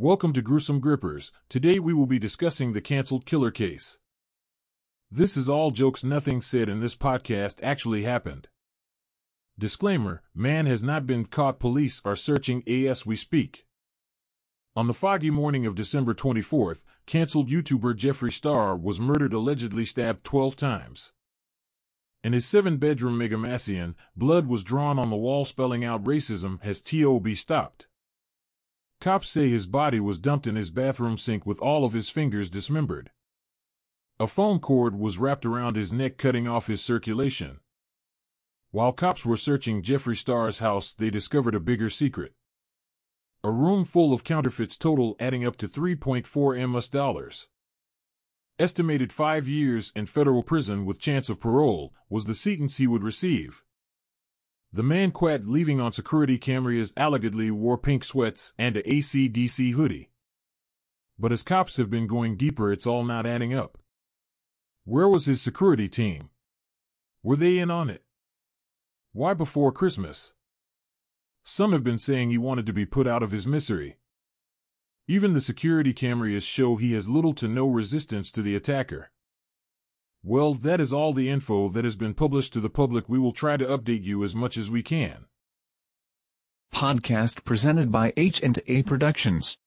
Welcome to Gruesome Grippers. Today we will be discussing the canceled killer case. This is all jokes, nothing said in this podcast actually happened. Disclaimer Man has not been caught, police are searching as we speak. On the foggy morning of December 24th, canceled YouTuber Jeffree Star was murdered, allegedly stabbed 12 times. In his seven bedroom Megamasian, blood was drawn on the wall, spelling out racism has TOB stopped. Cops say his body was dumped in his bathroom sink with all of his fingers dismembered. A phone cord was wrapped around his neck, cutting off his circulation. While cops were searching Jeffree Star's house, they discovered a bigger secret. A room full of counterfeits total adding up to 3.4 MS dollars. Estimated five years in federal prison with chance of parole was the sentence he would receive. The man quit leaving on security cameras allegedly wore pink sweats and a ACDC hoodie. But as cops have been going deeper, it's all not adding up. Where was his security team? Were they in on it? Why before Christmas? Some have been saying he wanted to be put out of his misery. Even the security cameras show he has little to no resistance to the attacker. Well, that is all the info that has been published to the public. We will try to update you as much as we can. Podcast presented by H&A Productions.